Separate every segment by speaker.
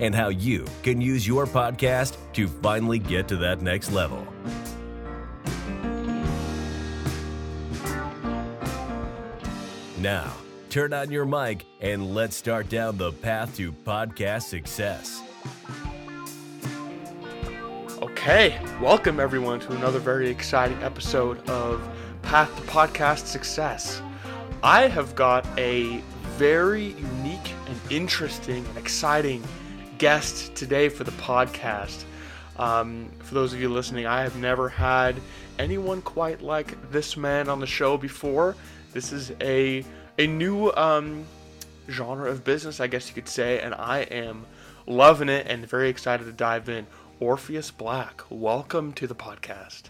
Speaker 1: and how you can use your podcast to finally get to that next level. Now, turn on your mic and let's start down the path to podcast success.
Speaker 2: Okay, welcome everyone to another very exciting episode of Path to Podcast Success. I have got a very unique and interesting and exciting guest today for the podcast. Um, for those of you listening, I have never had anyone quite like this man on the show before. This is a a new um, genre of business, I guess you could say, and I am loving it and very excited to dive in. Orpheus Black, welcome to the podcast.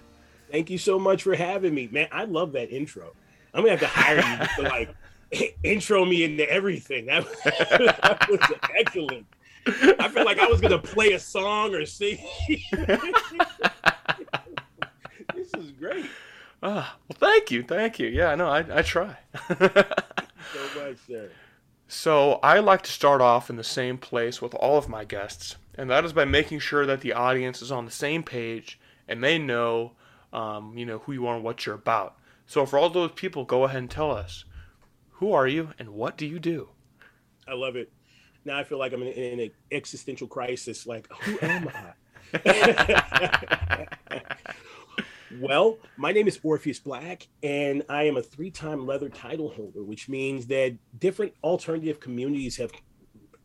Speaker 3: Thank you so much for having me, man. I love that intro. I'm gonna have to hire you to like intro me into everything. That, that was excellent. I felt like I was gonna play a song or sing. this is great.
Speaker 2: Ah, well, thank you, thank you. Yeah, no, I, I try.
Speaker 3: So much, sir.
Speaker 2: So I like to start off in the same place with all of my guests, and that is by making sure that the audience is on the same page and they know, um, you know, who you are and what you're about. So for all those people, go ahead and tell us, who are you and what do you do?
Speaker 3: I love it. Now I feel like I'm in, in an existential crisis. Like, who am I? well, my name is Orpheus Black, and I am a three time leather title holder, which means that different alternative communities have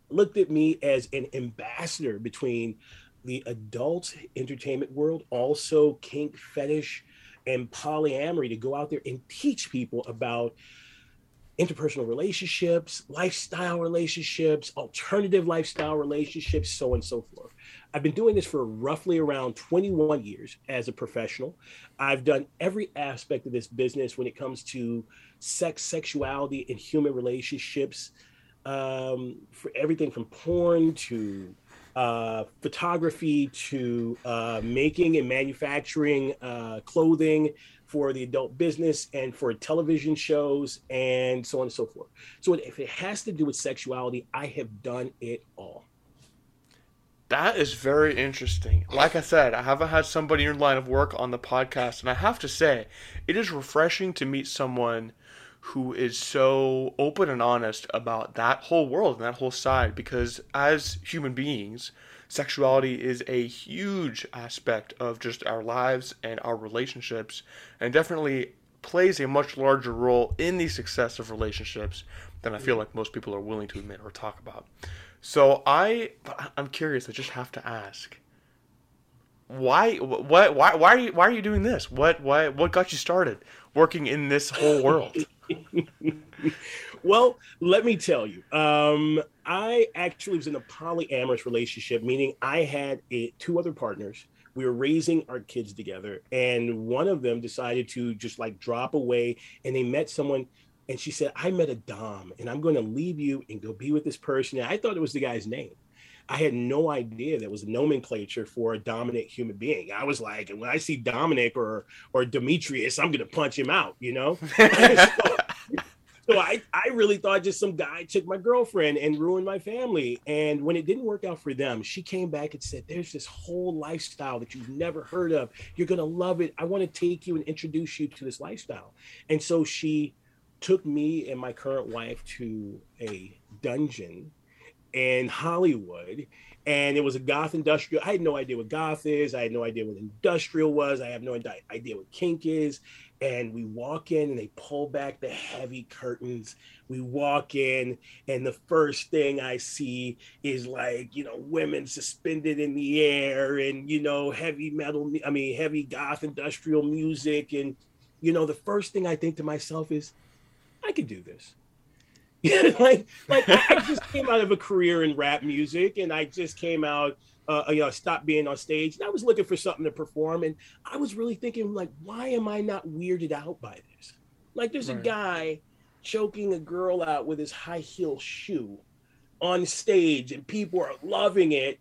Speaker 3: looked at me as an ambassador between the adult entertainment world, also kink fetish and polyamory to go out there and teach people about interpersonal relationships, lifestyle relationships, alternative lifestyle relationships, so on and so forth. I've been doing this for roughly around 21 years as a professional. I've done every aspect of this business when it comes to sex, sexuality, and human relationships, um, for everything from porn to uh, photography to uh, making and manufacturing uh, clothing for the adult business and for television shows and so on and so forth. So if it has to do with sexuality, I have done it all.
Speaker 2: That is very interesting. Like I said, I haven't had somebody in your line of work on the podcast, and I have to say, it is refreshing to meet someone who is so open and honest about that whole world and that whole side because as human beings, sexuality is a huge aspect of just our lives and our relationships and definitely plays a much larger role in the success of relationships than I feel like most people are willing to admit or talk about. So I I'm curious, I just have to ask why what why why are you why are you doing this? What why what got you started working in this whole world?
Speaker 3: well, let me tell you. Um, I actually was in a polyamorous relationship, meaning I had a, two other partners. We were raising our kids together, and one of them decided to just like drop away, and they met someone. And she said, I met a Dom, and I'm going to leave you and go be with this person. And I thought it was the guy's name. I had no idea that was nomenclature for a dominant human being. I was like, when I see Dominic or or Demetrius, I'm gonna punch him out, you know. so, so I, I really thought just some guy took my girlfriend and ruined my family. And when it didn't work out for them, she came back and said, There's this whole lifestyle that you've never heard of. You're gonna love it. I want to take you and introduce you to this lifestyle. And so she took me and my current wife to a dungeon in Hollywood. And it was a goth industrial. I had no idea what goth is. I had no idea what industrial was. I have no idea what kink is. And we walk in and they pull back the heavy curtains. We walk in, and the first thing I see is like, you know, women suspended in the air and, you know, heavy metal, I mean, heavy goth industrial music. And, you know, the first thing I think to myself is, I could do this like like I, just came out of a career in rap music, and I just came out uh, you know, stopped being on stage. And I was looking for something to perform, and I was really thinking, like, why am I not weirded out by this? Like, there's right. a guy choking a girl out with his high heel shoe on stage, and people are loving it.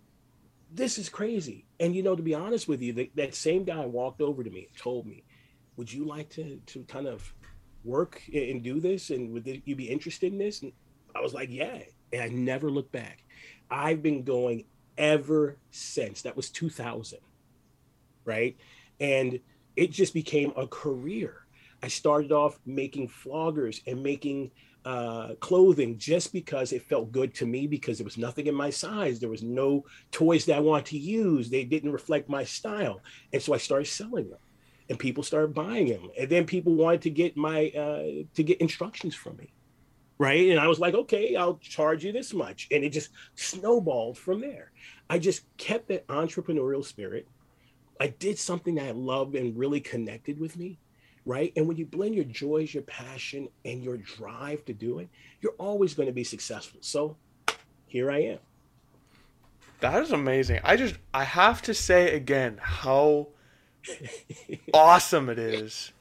Speaker 3: This is crazy. And you know, to be honest with you, the, that same guy walked over to me and told me, "Would you like to to kind of work and do this? And would you be interested in this?" And I was like, "Yeah." And I never looked back. I've been going ever since. That was 2000, right? And it just became a career. I started off making floggers and making uh, clothing just because it felt good to me because there was nothing in my size. There was no toys that I wanted to use. They didn't reflect my style. And so I started selling them and people started buying them. And then people wanted to get my, uh, to get instructions from me. Right. And I was like, okay, I'll charge you this much. And it just snowballed from there. I just kept that entrepreneurial spirit. I did something that I loved and really connected with me, right? And when you blend your joys, your passion, and your drive to do it, you're always going to be successful. So here I am.
Speaker 2: That is amazing. I just I have to say again how awesome it is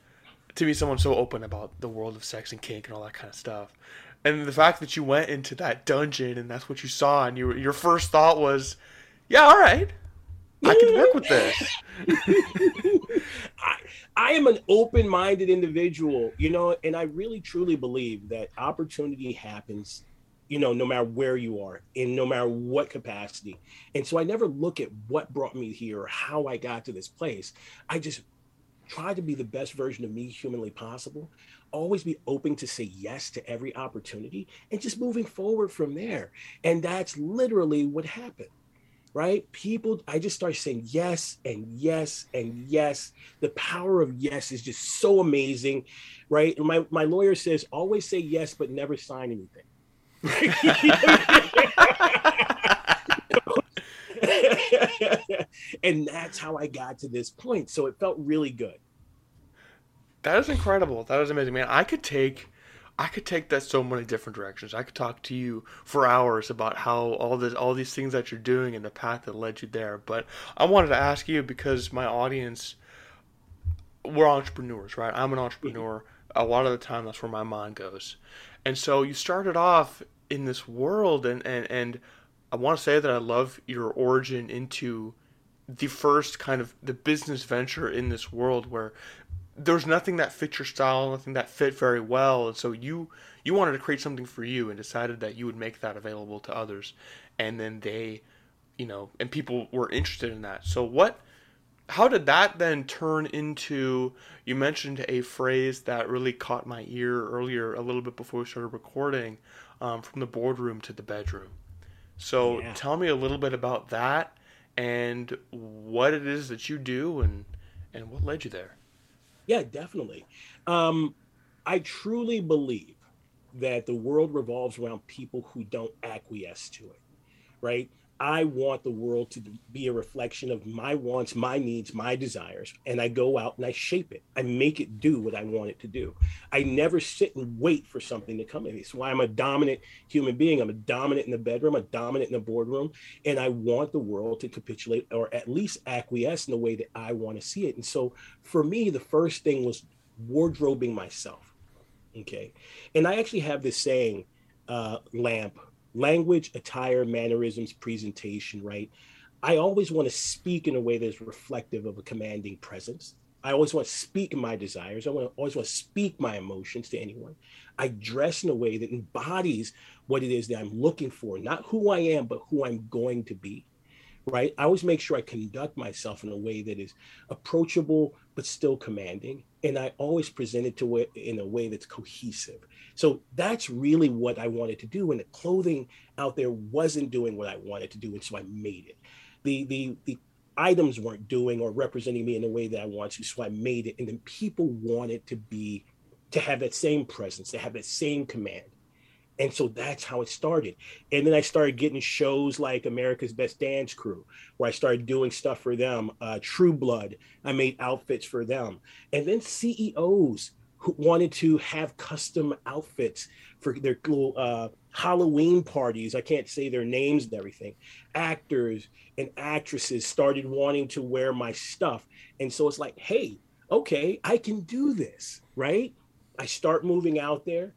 Speaker 2: to be someone so open about the world of sex and kink and all that kind of stuff. And the fact that you went into that dungeon and that's what you saw and you your first thought was yeah, all right. I can work with this.
Speaker 3: I, I am an open minded individual, you know, and I really truly believe that opportunity happens, you know, no matter where you are, in no matter what capacity. And so I never look at what brought me here or how I got to this place. I just try to be the best version of me humanly possible. Always be open to say yes to every opportunity and just moving forward from there. And that's literally what happened right? People, I just start saying yes and yes and yes. The power of yes is just so amazing, right? And my, my lawyer says always say yes, but never sign anything. and that's how I got to this point. So it felt really good.
Speaker 2: That is incredible. That is amazing, man. I could take I could take that so many different directions. I could talk to you for hours about how all this, all these things that you're doing and the path that led you there. But I wanted to ask you because my audience, we're entrepreneurs, right? I'm an entrepreneur. Mm-hmm. A lot of the time, that's where my mind goes. And so you started off in this world, and and and I want to say that I love your origin into the first kind of the business venture in this world where there's nothing that fit your style, nothing that fit very well, and so you you wanted to create something for you and decided that you would make that available to others, and then they, you know, and people were interested in that. So what? How did that then turn into? You mentioned a phrase that really caught my ear earlier, a little bit before we started recording, um, from the boardroom to the bedroom. So yeah. tell me a little bit about that and what it is that you do and and what led you there.
Speaker 3: Yeah, definitely. Um, I truly believe that the world revolves around people who don't acquiesce to it, right? I want the world to be a reflection of my wants, my needs, my desires, and I go out and I shape it. I make it do what I want it to do. I never sit and wait for something to come in. It's why I'm a dominant human being. I'm a dominant in the bedroom, a dominant in the boardroom, and I want the world to capitulate or at least acquiesce in the way that I want to see it. And so for me, the first thing was wardrobing myself. Okay. And I actually have this saying, uh, lamp language, attire, mannerisms, presentation, right? I always want to speak in a way that's reflective of a commanding presence. I always want to speak my desires. I want to, always want to speak my emotions to anyone. I dress in a way that embodies what it is that I'm looking for, not who I am, but who I'm going to be right? I always make sure I conduct myself in a way that is approachable but still commanding, and I always present it to it in a way that's cohesive. So that's really what I wanted to do, and the clothing out there wasn't doing what I wanted to do, and so I made it. The the the items weren't doing or representing me in the way that I wanted to, so I made it, and then people wanted to be to have that same presence, to have that same command. And so that's how it started. And then I started getting shows like America's Best Dance Crew, where I started doing stuff for them. Uh, True Blood, I made outfits for them. And then CEOs who wanted to have custom outfits for their little uh, Halloween parties. I can't say their names and everything. Actors and actresses started wanting to wear my stuff. And so it's like, hey, okay, I can do this, right? I start moving out there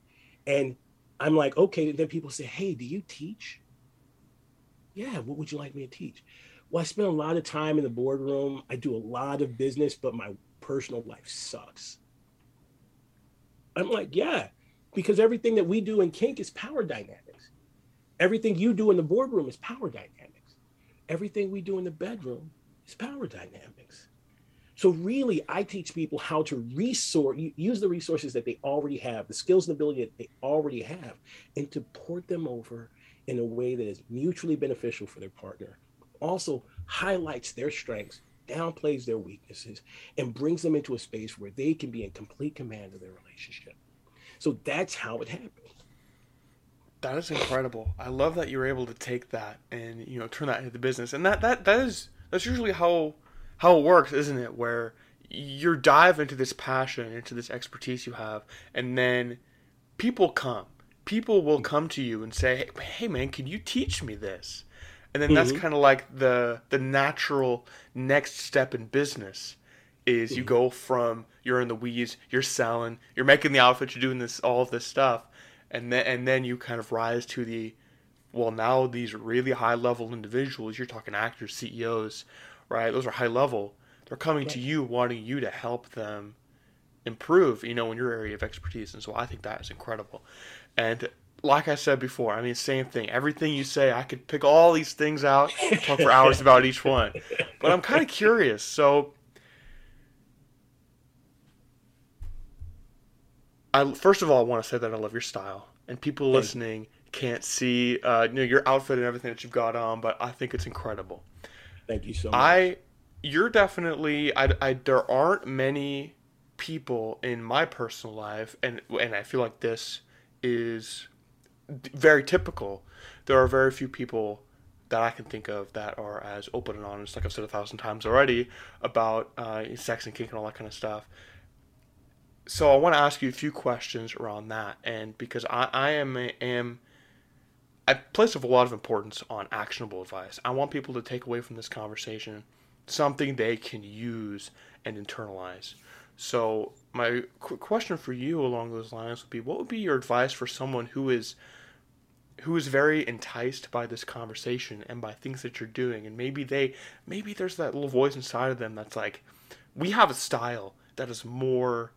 Speaker 3: and I'm like, okay. Then people say, hey, do you teach? Yeah, what would you like me to teach? Well, I spend a lot of time in the boardroom. I do a lot of business, but my personal life sucks. I'm like, yeah, because everything that we do in kink is power dynamics. Everything you do in the boardroom is power dynamics. Everything we do in the bedroom is power dynamics. So really, I teach people how to resource, use the resources that they already have, the skills and ability that they already have, and to port them over in a way that is mutually beneficial for their partner. Also highlights their strengths, downplays their weaknesses, and brings them into a space where they can be in complete command of their relationship. So that's how it happened.
Speaker 2: That is incredible. I love that you were able to take that and you know turn that into business. And that that that is that's usually how how it works, isn't it? Where you dive into this passion, into this expertise you have, and then people come. People will come to you and say, "Hey, man, can you teach me this?" And then mm-hmm. that's kind of like the the natural next step in business is you go from you're in the weeds, you're selling, you're making the outfits, you're doing this all of this stuff, and then and then you kind of rise to the well now these really high level individuals, you're talking actors, CEOs, right? Those are high level. They're coming to you wanting you to help them improve, you know, in your area of expertise. And so I think that is incredible. And like I said before, I mean, same thing. Everything you say, I could pick all these things out, talk for hours about each one. But I'm kind of curious. So I first of all I want to say that I love your style, and people listening can't see uh, you know your outfit and everything that you've got on, but I think it's incredible.
Speaker 3: Thank you so much.
Speaker 2: I, you're definitely I, I there aren't many people in my personal life, and and I feel like this is very typical. There are very few people that I can think of that are as open and honest, like I've said a thousand times already, about uh, sex and kink and all that kind of stuff so I want to ask you a few questions around that, and because I, I am am I place a lot of importance on actionable advice. I want people to take away from this conversation something they can use and internalize. So my qu- question for you along those lines would be: What would be your advice for someone who is who is very enticed by this conversation and by things that you're doing, and maybe they maybe there's that little voice inside of them that's like, we have a style that is more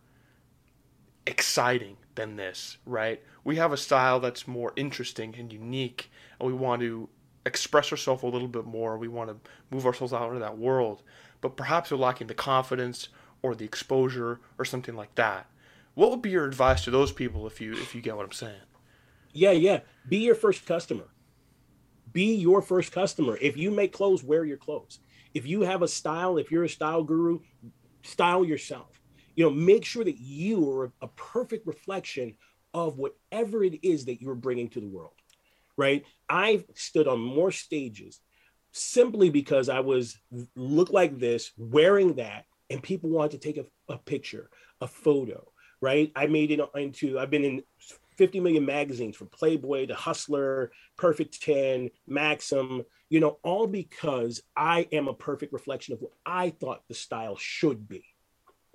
Speaker 2: exciting than this, right? We have a style that's more interesting and unique, and we want to express ourselves a little bit more. We want to move ourselves out into that world, but perhaps we're lacking the confidence or the exposure or something like that. What would be your advice to those people if you if you get what I'm saying?
Speaker 3: Yeah, yeah. Be your first customer. Be your first customer. If you make clothes, wear your clothes. If you have a style, if you're a style guru, style yourself you know make sure that you are a perfect reflection of whatever it is that you're bringing to the world right i've stood on more stages simply because i was look like this wearing that and people wanted to take a, a picture a photo right i made it into i've been in 50 million magazines from Playboy to Hustler, Perfect 10, Maxim, you know, all because I am a perfect reflection of what I thought the style should be.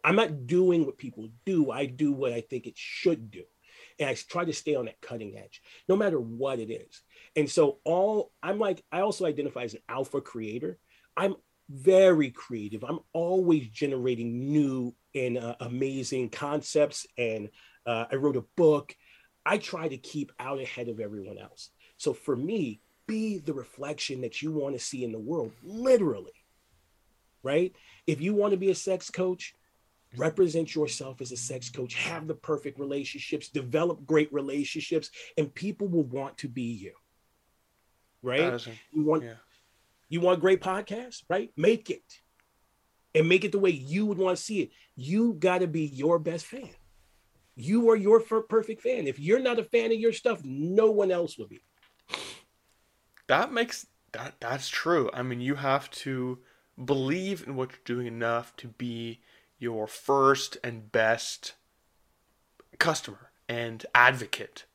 Speaker 3: I'm not doing what people do. I do what I think it should do. And I try to stay on that cutting edge, no matter what it is. And so all I'm like, I also identify as an alpha creator. I'm very creative. I'm always generating new and uh, amazing concepts. And uh, I wrote a book. I try to keep out ahead of everyone else. So for me, be the reflection that you want to see in the world, literally. Right? If you want to be a sex coach, represent yourself as a sex coach have the perfect relationships develop great relationships and people will want to be you right? You want yeah. you want great podcast right? Make it and make it the way you would want to see it. You got to be your best fan. You are your perfect fan. If you're not a fan of your stuff no one else will be.
Speaker 2: That makes that that's true. I mean you have to believe in what you're doing enough to be your first and best customer and advocate.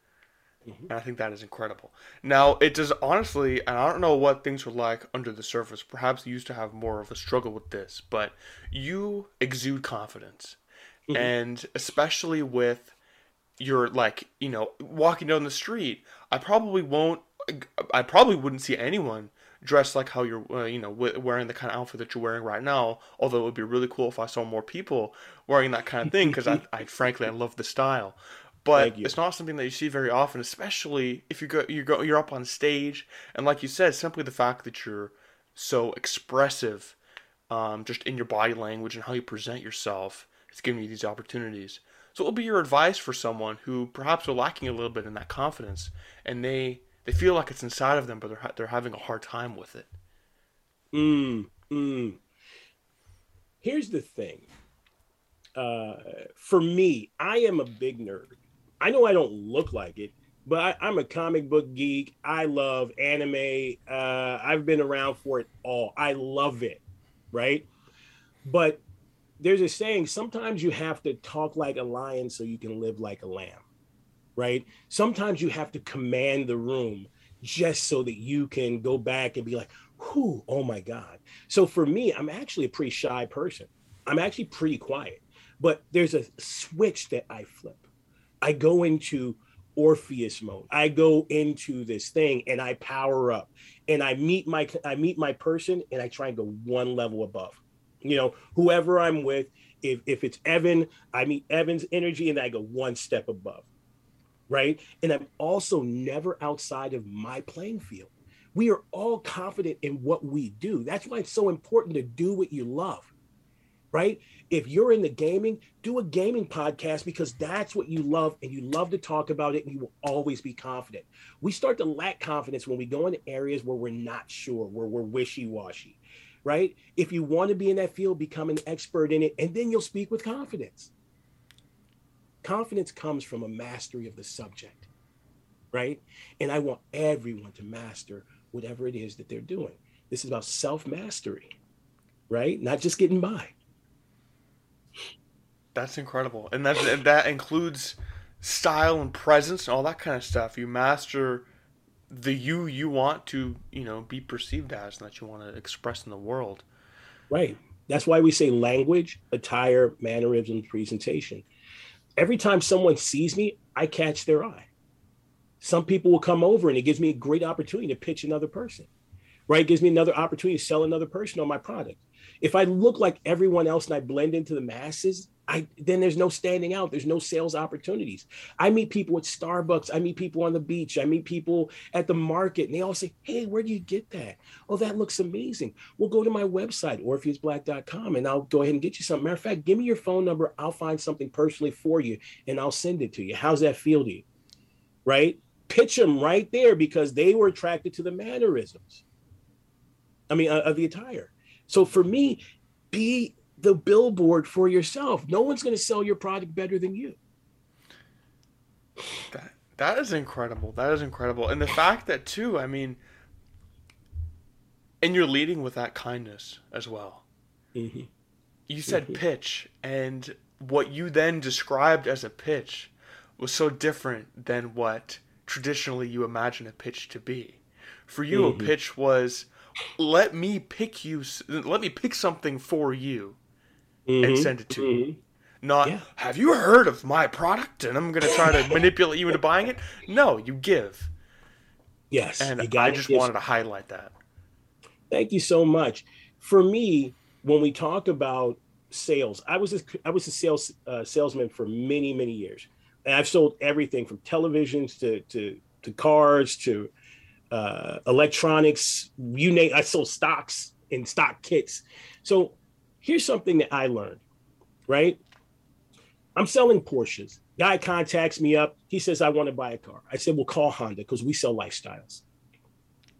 Speaker 2: Mm-hmm. And I think that is incredible. Now, it does honestly, and I don't know what things are like under the surface. Perhaps you used to have more of a struggle with this, but you exude confidence. Mm-hmm. And especially with your, like, you know, walking down the street, I probably won't, I probably wouldn't see anyone dressed like how you're, uh, you know, wearing the kind of outfit that you're wearing right now. Although it would be really cool if I saw more people wearing that kind of thing because I, I, frankly, I love the style but it's not something that you see very often, especially if you go you go you're up on stage and like you said, simply the fact that you're so expressive, um, just in your body language and how you present yourself, is giving you these opportunities. So, what would be your advice for someone who perhaps are lacking a little bit in that confidence, and they they feel like it's inside of them, but they're they're having a hard time with it?
Speaker 3: Mm, mm. Here's the thing. Uh, for me, I am a big nerd. I know I don't look like it, but I, am a comic book geek. I love anime. Uh, I've been around for it all. I love it, right? But there's a saying sometimes you have to talk like a lion so you can live like a lamb, right? Sometimes you have to command the room just so that you can go back and be like, whoo, oh my God. So for me, I'm actually a pretty shy person. I'm actually pretty quiet, but there's a switch that I flip I go into Orpheus mode. I go into this thing and I power up and I meet my I meet my person and I try and go one level above. You know, whoever I'm with, if if it's Evan, I meet Evan's energy and I go one step above. Right? And I'm also never outside of my playing field. We are all confident in what we do. That's why it's so important to do what you love right? If you're in the gaming, do a gaming podcast because that's what you love and you love to talk about it and you will always be confident. We start to lack confidence when we go into areas where we're not sure, where we're wishy washy, right? If you want to be in that field, become an expert in it and then you'll speak with confidence. Confidence comes from a mastery of the subject, right? And I want everyone to master whatever it is that they're doing. This is about self mastery, right? Not just getting by.
Speaker 2: That's incredible, and that and that includes style and presence and all that kind of stuff. You master the you you want to you know be perceived as and that you want to express in the world.
Speaker 3: Right. That's why we say language, attire, mannerisms, presentation. Every time someone sees me, I catch their eye. Some people will come over and it gives me a great opportunity to pitch another person, right? It gives me another opportunity to sell another person on my product. If I look like everyone else and I blend into the masses, I then there's no standing out. There's no sales opportunities. I meet people at Starbucks. I meet people on the beach. I meet people at the market, and they all say, "Hey, where do you get that? Oh, that looks amazing. We'll go to my website, OrpheusBlack.com, and I'll go ahead and get you something. Matter of fact, give me your phone number. I'll find something personally for you, and I'll send it to you. How's that feel to you? Right? Pitch them right there because they were attracted to the mannerisms. I mean, uh, of the attire. So for me, be the billboard for yourself. No one's going to sell your product better than you.
Speaker 2: That that is incredible. That is incredible. And the fact that too, I mean, and you're leading with that kindness as well. Mm-hmm. You said mm-hmm. pitch, and what you then described as a pitch was so different than what traditionally you imagine a pitch to be. For you, mm-hmm. a pitch was let me pick you let me pick something for you mm-hmm. and send it to mm-hmm. you not yeah. have you heard of my product and i'm going to try to manipulate you into buying it? No you give.
Speaker 3: Yes
Speaker 2: and i just wanted to highlight that.
Speaker 3: Thank you so much. For me when we talk about sales i was a, i was a sales uh, salesman for many many years. And i've sold everything from televisions to to to cars to uh, electronics, you name. I sold stocks and stock kits. So here's something that I learned. Right, I'm selling Porsches. Guy contacts me up. He says I want to buy a car. I said, well, call Honda because we sell lifestyles.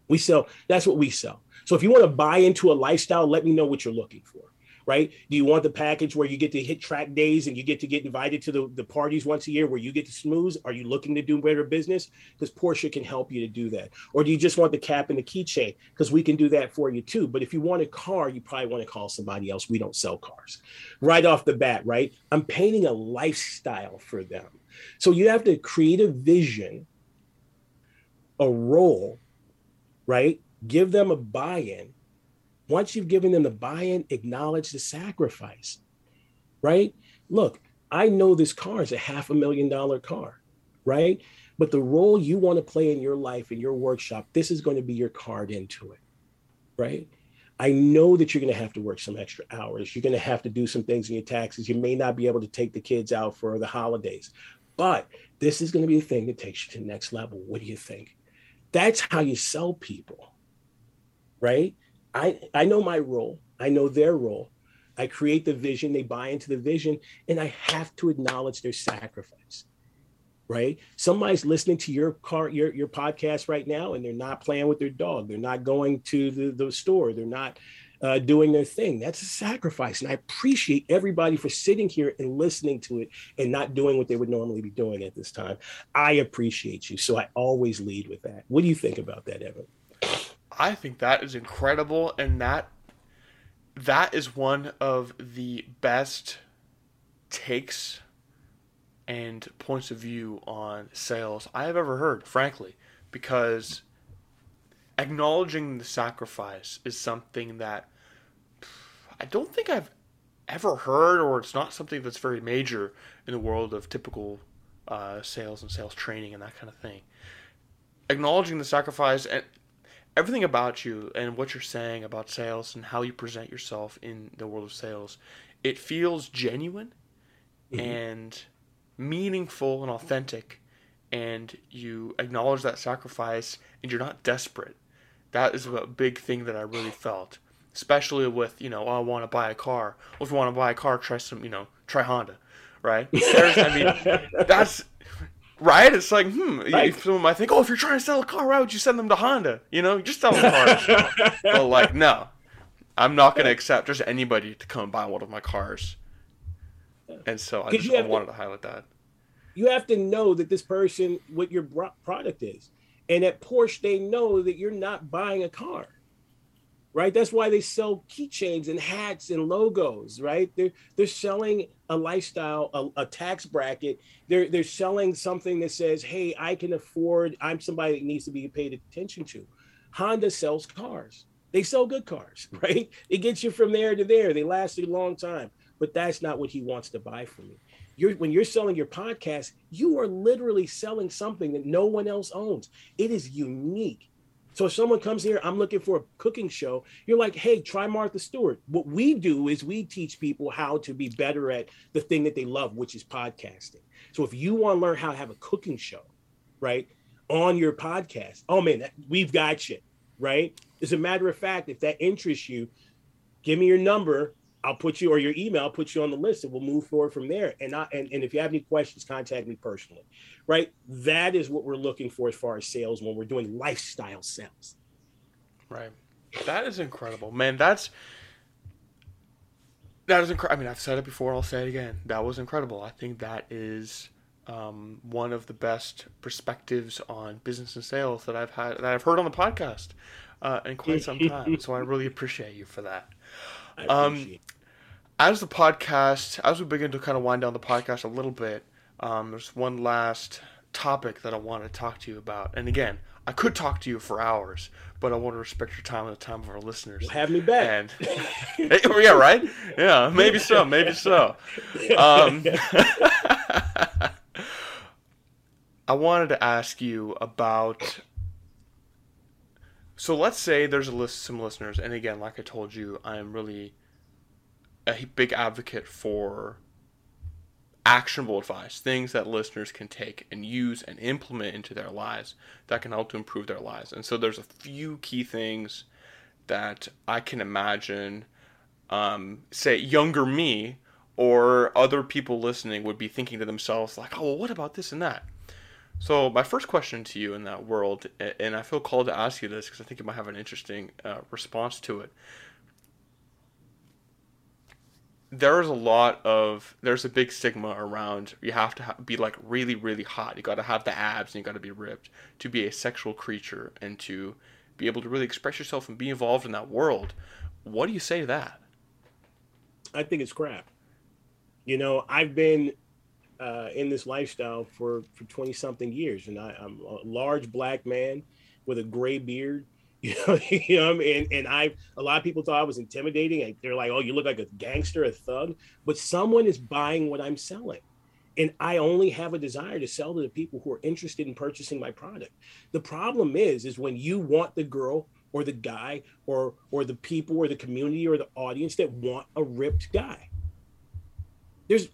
Speaker 3: We sell. That's what we sell. So if you want to buy into a lifestyle, let me know what you're looking for right? Do you want the package where you get to hit track days and you get to get invited to the, the parties once a year where you get to smooth? Are you looking to do better business? Because Porsche can help you to do that. Or do you just want the cap and the keychain? Because we can do that for you too. But if you want a car, you probably want to call somebody else. We don't sell cars. Right off the bat, right? I'm painting a lifestyle for them. So you have to create a vision, a role, right? Give them a buy in. Once you've given them the buy in, acknowledge the sacrifice, right? Look, I know this car is a half a million dollar car, right? But the role you want to play in your life, in your workshop, this is going to be your card into it, right? I know that you're going to have to work some extra hours. You're going to have to do some things in your taxes. You may not be able to take the kids out for the holidays, but this is going to be the thing that takes you to the next level. What do you think? That's how you sell people, right? I, I know my role, I know their role. I create the vision, they buy into the vision, and I have to acknowledge their sacrifice right? Somebody's listening to your car, your your podcast right now, and they're not playing with their dog. They're not going to the, the store. They're not uh, doing their thing. That's a sacrifice. And I appreciate everybody for sitting here and listening to it and not doing what they would normally be doing at this time. I appreciate you. So I always lead with that. What do you think about that, Evan?
Speaker 2: I think that is incredible. And that that is one of the best takes and points of view on sales I have ever heard, frankly, because acknowledging the sacrifice is something that I don't think I've ever heard, or it's not something that's very major in the world of typical uh, sales and sales training and that kind of thing. Acknowledging the sacrifice and everything about you and what you're saying about sales and how you present yourself in the world of sales, it feels genuine mm-hmm. and meaningful and authentic and you acknowledge that sacrifice and you're not desperate. That is a big thing that i really felt especially with you know oh, i want to buy a car. Well, if you want to buy a car try some you know try honda right? There's, i mean that's right? It's like hmm right. someone might think oh if you're trying to sell a car why would you send them to honda? You know just sell them cars but like no. I'm not going to accept just anybody to come buy one of my cars. And so I, just, I wanted to, to highlight that.
Speaker 3: You have to know that this person, what your product is, and at Porsche, they know that you're not buying a car, right? That's why they sell keychains and hats and logos, right? They're they're selling a lifestyle, a, a tax bracket. They're they're selling something that says, "Hey, I can afford. I'm somebody that needs to be paid attention to." Honda sells cars. They sell good cars, right? It gets you from there to there. They last a long time but that's not what he wants to buy from you. You're, when you're selling your podcast, you are literally selling something that no one else owns. It is unique. So if someone comes here, I'm looking for a cooking show, you're like, hey, try Martha Stewart. What we do is we teach people how to be better at the thing that they love, which is podcasting. So if you want to learn how to have a cooking show, right, on your podcast, oh man, that, we've got you, right? As a matter of fact, if that interests you, give me your number I'll put you or your email, I'll put you on the list and we'll move forward from there. And I, and, and if you have any questions, contact me personally. Right. That is what we're looking for as far as sales when we're doing lifestyle sales.
Speaker 2: Right. That is incredible. Man, that's that is incredible. I mean, I've said it before, I'll say it again. That was incredible. I think that is um, one of the best perspectives on business and sales that I've had that I've heard on the podcast uh, in quite some time. so I really appreciate you for that. Um, as the podcast, as we begin to kind of wind down the podcast a little bit, um, there's one last topic that I want to talk to you about. And again, I could talk to you for hours, but I want to respect your time and the time of our listeners.
Speaker 3: Well, have me back.
Speaker 2: And yeah, right. Yeah, maybe so. Maybe so. Um, I wanted to ask you about so let's say there's a list some listeners, and again, like I told you, I'm really a big advocate for actionable advice, things that listeners can take and use and implement into their lives that can help to improve their lives. And so there's a few key things that I can imagine, um, say, younger me or other people listening would be thinking to themselves, like, oh, well, what about this and that? So my first question to you in that world, and I feel called to ask you this because I think you might have an interesting uh, response to it. There's a lot of there's a big stigma around you have to ha- be like really really hot. You got to have the abs and you got to be ripped to be a sexual creature and to be able to really express yourself and be involved in that world. What do you say to that?
Speaker 3: I think it's crap. You know, I've been uh, in this lifestyle for for 20 something years and I, i'm a large black man with a gray beard you know, you know I mean? and, and I a lot of people thought I was intimidating. They're like, "Oh, you look like a gangster, a thug," but someone is buying what I'm selling, and I only have a desire to sell to the people who are interested in purchasing my product. The problem is, is when you want the girl or the guy or or the people or the community or the audience that want a ripped guy. There's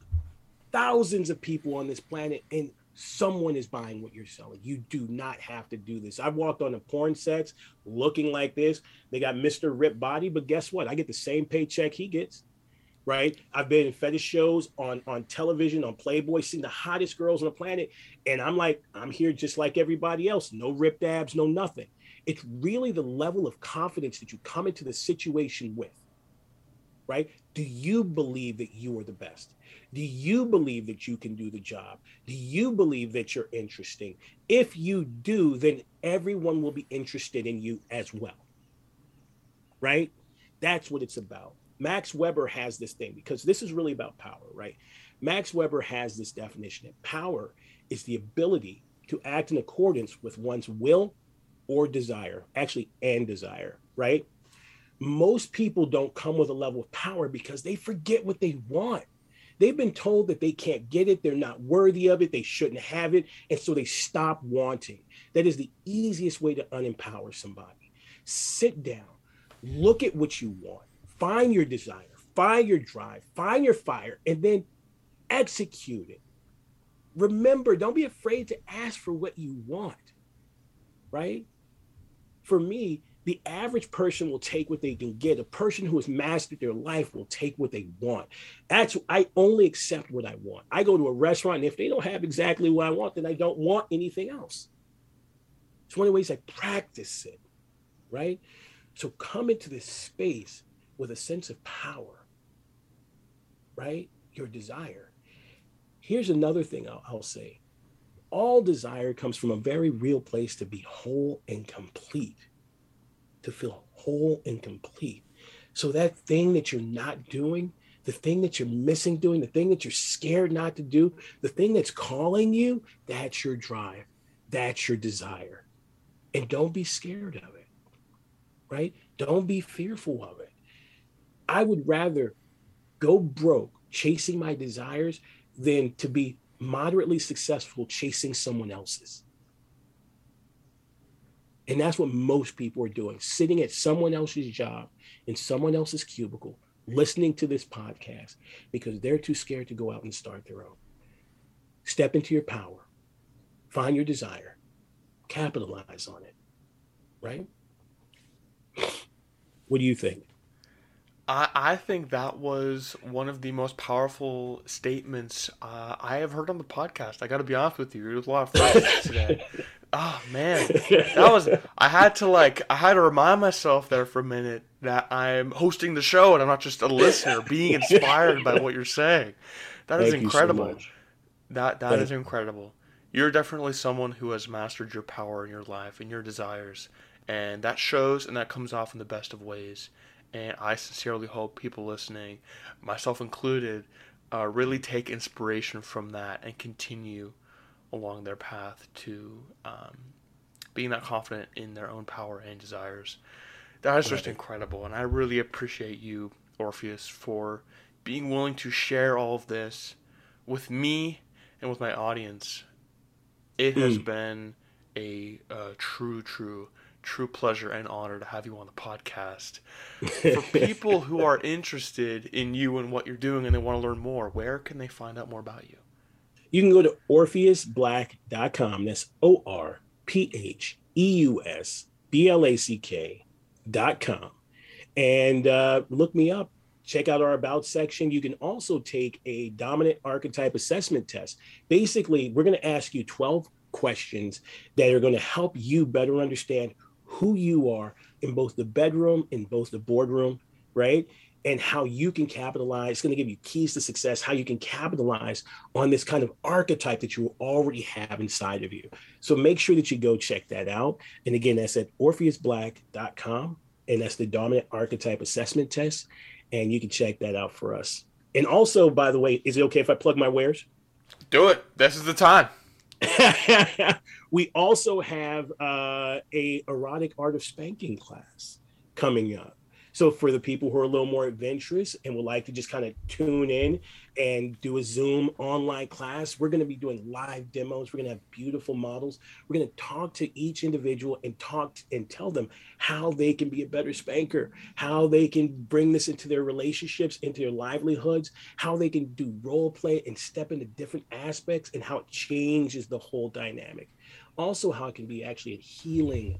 Speaker 3: thousands of people on this planet, and someone is buying what you're selling. You do not have to do this. I've walked on the porn sets looking like this. They got Mr. Rip Body, but guess what? I get the same paycheck he gets. Right. I've been in fetish shows on on television, on Playboy, seeing the hottest girls on the planet. And I'm like, I'm here just like everybody else. No ripped abs, no nothing. It's really the level of confidence that you come into the situation with. Right. Do you believe that you are the best? Do you believe that you can do the job? Do you believe that you're interesting? If you do, then everyone will be interested in you as well. Right? That's what it's about. Max Weber has this thing because this is really about power, right? Max Weber has this definition that power is the ability to act in accordance with one's will or desire, actually, and desire, right? Most people don't come with a level of power because they forget what they want. They've been told that they can't get it, they're not worthy of it, they shouldn't have it, and so they stop wanting. That is the easiest way to unempower somebody. Sit down, look at what you want, find your desire, find your drive, find your fire, and then execute it. Remember, don't be afraid to ask for what you want, right? For me, the average person will take what they can get. A person who has mastered their life will take what they want. That's I only accept what I want. I go to a restaurant, and if they don't have exactly what I want, then I don't want anything else. It's one of the ways I practice it, right? So come into this space with a sense of power, right? Your desire. Here's another thing I'll, I'll say all desire comes from a very real place to be whole and complete to feel whole and complete. So that thing that you're not doing, the thing that you're missing doing, the thing that you're scared not to do, the thing that's calling you, that's your drive. That's your desire. And don't be scared of it, right? Don't be fearful of it. I would rather go broke chasing my desires than to be moderately successful chasing someone else's. And that's what most people are doing, sitting at someone else's job in someone else's cubicle, listening to this podcast because they're too scared to go out and start their own. Step into your power, find your desire, capitalize on it. Right? What do you think?
Speaker 2: I, I think that was one of the most powerful statements uh, I have heard on the podcast. I got to be honest with you, it was a lot of fun today. Oh man, that was. I had to like. I had to remind myself there for a minute that I'm hosting the show and I'm not just a listener, being inspired by what you're saying. That is Thank incredible. So that that Thank is incredible. You're definitely someone who has mastered your power in your life and your desires, and that shows and that comes off in the best of ways. And I sincerely hope people listening, myself included, uh, really take inspiration from that and continue along their path to um, being that confident in their own power and desires. That is just incredible, and I really appreciate you, Orpheus, for being willing to share all of this with me and with my audience. It has mm. been a uh, true, true, true pleasure and honor to have you on the podcast. For people who are interested in you and what you're doing and they want to learn more, where can they find out more about you?
Speaker 3: You can go to orpheusblack.com. That's O R P H E U S B L A C K.com. And uh, look me up. Check out our About section. You can also take a dominant archetype assessment test. Basically, we're going to ask you 12 questions that are going to help you better understand who you are in both the bedroom, in both the boardroom, right? And how you can capitalize. It's going to give you keys to success, how you can capitalize on this kind of archetype that you already have inside of you. So make sure that you go check that out. And again, that's at orpheusblack.com. And that's the dominant archetype assessment test. And you can check that out for us. And also, by the way, is it okay if I plug my wares?
Speaker 2: Do it. This is the time.
Speaker 3: we also have uh, a erotic art of spanking class coming up. So for the people who are a little more adventurous and would like to just kind of tune in and do a Zoom online class, we're going to be doing live demos. We're going to have beautiful models. We're going to talk to each individual and talk and tell them how they can be a better spanker, how they can bring this into their relationships, into their livelihoods, how they can do role play and step into different aspects and how it changes the whole dynamic. Also, how it can be actually a healing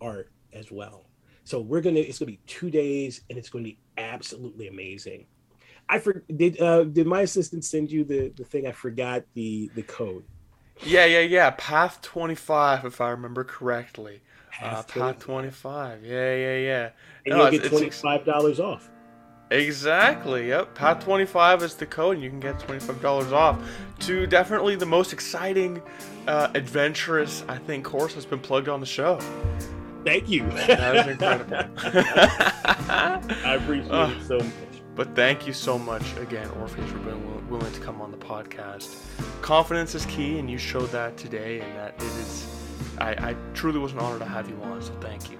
Speaker 3: art as well. So we're gonna it's gonna be two days and it's gonna be absolutely amazing. I for, did uh, did my assistant send you the the thing? I forgot the the code.
Speaker 2: Yeah, yeah, yeah. Path twenty five, if I remember correctly. Path, uh, path twenty five. Yeah, yeah, yeah.
Speaker 3: And no, you'll get twenty five dollars off.
Speaker 2: Exactly. Yep. Path twenty five is the code, and you can get twenty five dollars off. To definitely the most exciting, uh, adventurous, I think, course that's been plugged on the show.
Speaker 3: Thank you.
Speaker 2: That was incredible.
Speaker 3: I appreciate uh, it so much.
Speaker 2: But thank you so much again, Orpheus, for being willing to come on the podcast. Confidence is key, and you showed that today, and that it is. I, I truly was an honor to have you on, so thank you.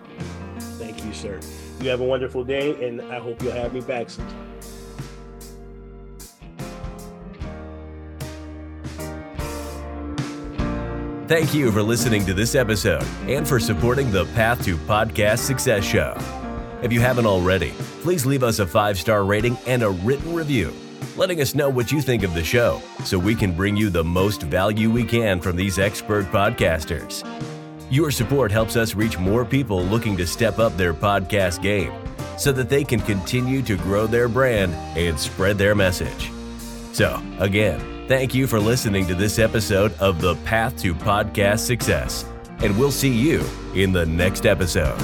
Speaker 3: Thank you, sir. You have a wonderful day, and I hope you'll have me back sometime.
Speaker 1: Thank you for listening to this episode and for supporting the Path to Podcast Success Show. If you haven't already, please leave us a five star rating and a written review, letting us know what you think of the show so we can bring you the most value we can from these expert podcasters. Your support helps us reach more people looking to step up their podcast game so that they can continue to grow their brand and spread their message. So, again, Thank you for listening to this episode of The Path to Podcast Success, and we'll see you in the next episode.